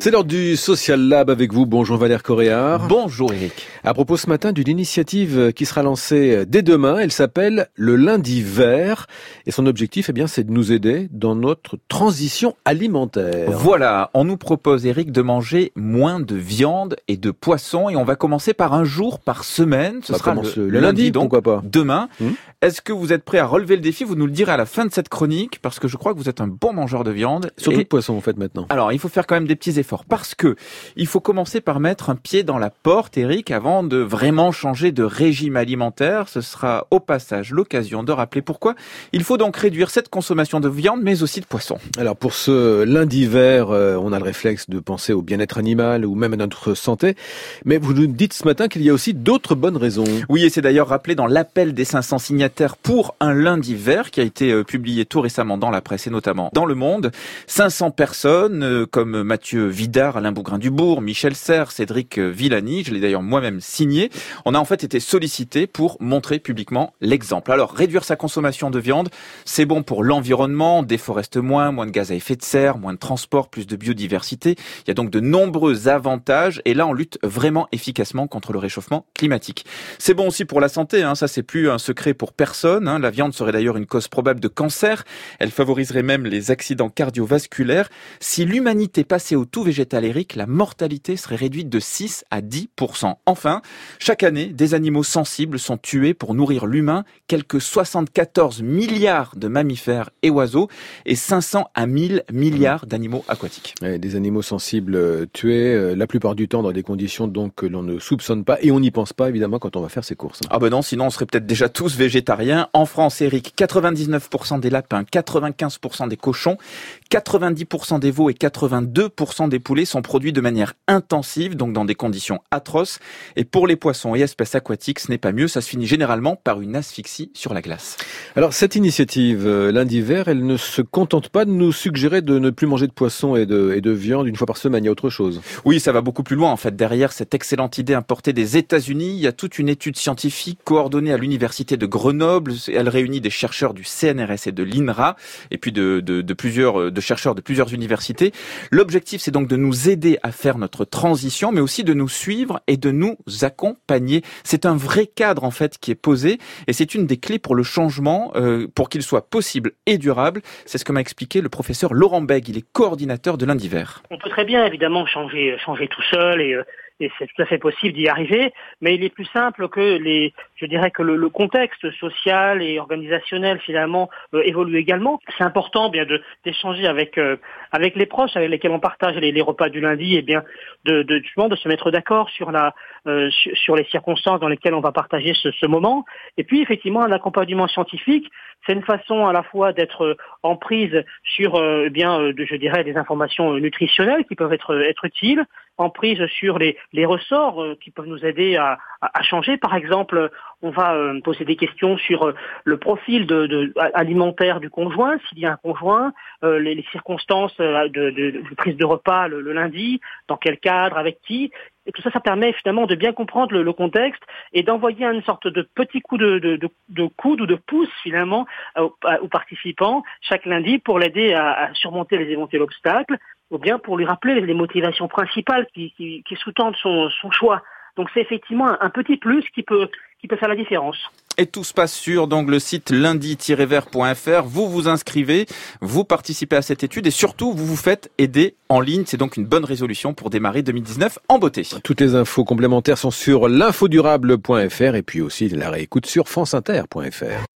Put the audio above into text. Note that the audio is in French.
C'est l'heure du Social Lab avec vous. Bonjour Valère Coréard. Bonjour Eric. À propos ce matin d'une initiative qui sera lancée dès demain, elle s'appelle le lundi vert et son objectif eh bien c'est de nous aider dans notre transition alimentaire. Voilà, on nous propose Eric de manger moins de viande et de poisson et on va commencer par un jour par semaine, ce sera le, lundi, donc pourquoi pas. Demain. Hmm Est-ce que vous êtes prêt à relever le défi? Vous nous le direz à la fin de cette chronique parce que je crois que vous êtes un bon mangeur de viande surtout de poisson en fait maintenant. Alors, il faut faire quand même des petits efforts parce que il faut commencer par mettre un pied dans la porte, Eric, avant de vraiment changer de régime alimentaire. Ce sera au passage l'occasion de rappeler pourquoi il faut donc réduire cette consommation de viande, mais aussi de poisson. Alors pour ce lundi vert, euh, on a le réflexe de penser au bien-être animal ou même à notre santé, mais vous nous dites ce matin qu'il y a aussi d'autres bonnes raisons. Oui, et c'est d'ailleurs rappelé dans l'appel des 500 signataires pour un lundi vert qui a été euh, publié tout récemment dans la presse et notamment dans Le Monde. 500 personnes euh, comme Mathieu Vidar, Alain Bougrain-Dubourg, Michel Serres, Cédric Villani, je l'ai d'ailleurs moi-même signé, on a en fait été sollicité pour montrer publiquement l'exemple. Alors, réduire sa consommation de viande, c'est bon pour l'environnement, déforeste moins, moins de gaz à effet de serre, moins de transport, plus de biodiversité. Il y a donc de nombreux avantages et là, on lutte vraiment efficacement contre le réchauffement climatique. C'est bon aussi pour la santé, hein, ça c'est plus un secret pour personne. Hein. La viande serait d'ailleurs une cause probable de cancer. Elle favoriserait même les accidents cardiovasculaires. Si l'humanité passait au tout végétal, Eric, la mortalité serait réduite de 6 à 10%. Enfin, chaque année, des animaux sensibles sont tués pour nourrir l'humain, quelques 74 milliards de mammifères et oiseaux et 500 à 1000 milliards d'animaux aquatiques. des animaux sensibles euh, tués, euh, la plupart du temps dans des conditions donc que l'on ne soupçonne pas et on n'y pense pas évidemment quand on va faire ses courses. Ah ben non, sinon on serait peut-être déjà tous végétariens. En France, Eric, 99% des lapins, 95% des cochons, 90% des veaux et 82% des poulets sont produits de manière intensive, donc dans des conditions atroces. Et pour les poissons et espèces aquatiques, ce n'est pas mieux. Ça se finit généralement par une asphyxie sur la glace. Alors cette initiative euh, lundi vert, elle ne se contente pas de nous suggérer de ne plus manger de poisson et de, et de viande une fois par semaine. Il y a autre chose. Oui, ça va beaucoup plus loin. En fait, derrière cette excellente idée importée des États-Unis, il y a toute une étude scientifique coordonnée à l'université de Grenoble. Elle réunit des chercheurs du CNRS et de l'INRA, et puis de, de, de plusieurs de chercheurs de plusieurs universités. L'objectif, c'est donc de nous aider à faire notre transition, mais aussi de nous suivre et de nous accompagner. C'est un vrai cadre en fait qui est posé, et c'est une des clés pour le changement, euh, pour qu'il soit possible et durable. C'est ce que m'a expliqué le professeur Laurent Beg. Il est coordinateur de l'Indiver. On peut très bien évidemment changer, changer tout seul et euh, et c'est tout à fait possible d'y arriver, mais il est plus simple que les, je dirais que le, contexte social et organisationnel finalement euh, évolue également. C'est important bien de d'échanger avec euh, avec les proches avec lesquels on partage les, les repas du lundi et bien de de justement de se mettre d'accord sur la euh, sur, les circonstances dans lesquelles on va partager ce, ce moment. Et puis effectivement un accompagnement scientifique, c'est une façon à la fois d'être en prise sur eh bien de, je dirais des informations nutritionnelles qui peuvent être être utiles, en prise sur les, les ressorts euh, qui peuvent nous aider à, changer. Par exemple, on va euh, poser des questions sur euh, le profil de, de alimentaire du conjoint, s'il y a un conjoint, les, circonstances de, prise de repas le, lundi, dans quel cadre, avec qui. Et tout ça, ça permet finalement de bien comprendre le, contexte et d'envoyer une sorte de petit coup de, de, de, coude ou de pouce finalement aux, aux participants chaque lundi pour l'aider à, à surmonter les éventuels obstacles ou bien pour lui rappeler les motivations principales qui, qui, qui sous-tendent son, son, choix. Donc c'est effectivement un, petit plus qui peut, qui peut faire la différence. Et tout se passe sur donc le site lundi-vert.fr. Vous vous inscrivez, vous participez à cette étude et surtout vous vous faites aider en ligne. C'est donc une bonne résolution pour démarrer 2019 en beauté. Toutes les infos complémentaires sont sur l'infodurable.fr et puis aussi la réécoute sur franceinter.fr.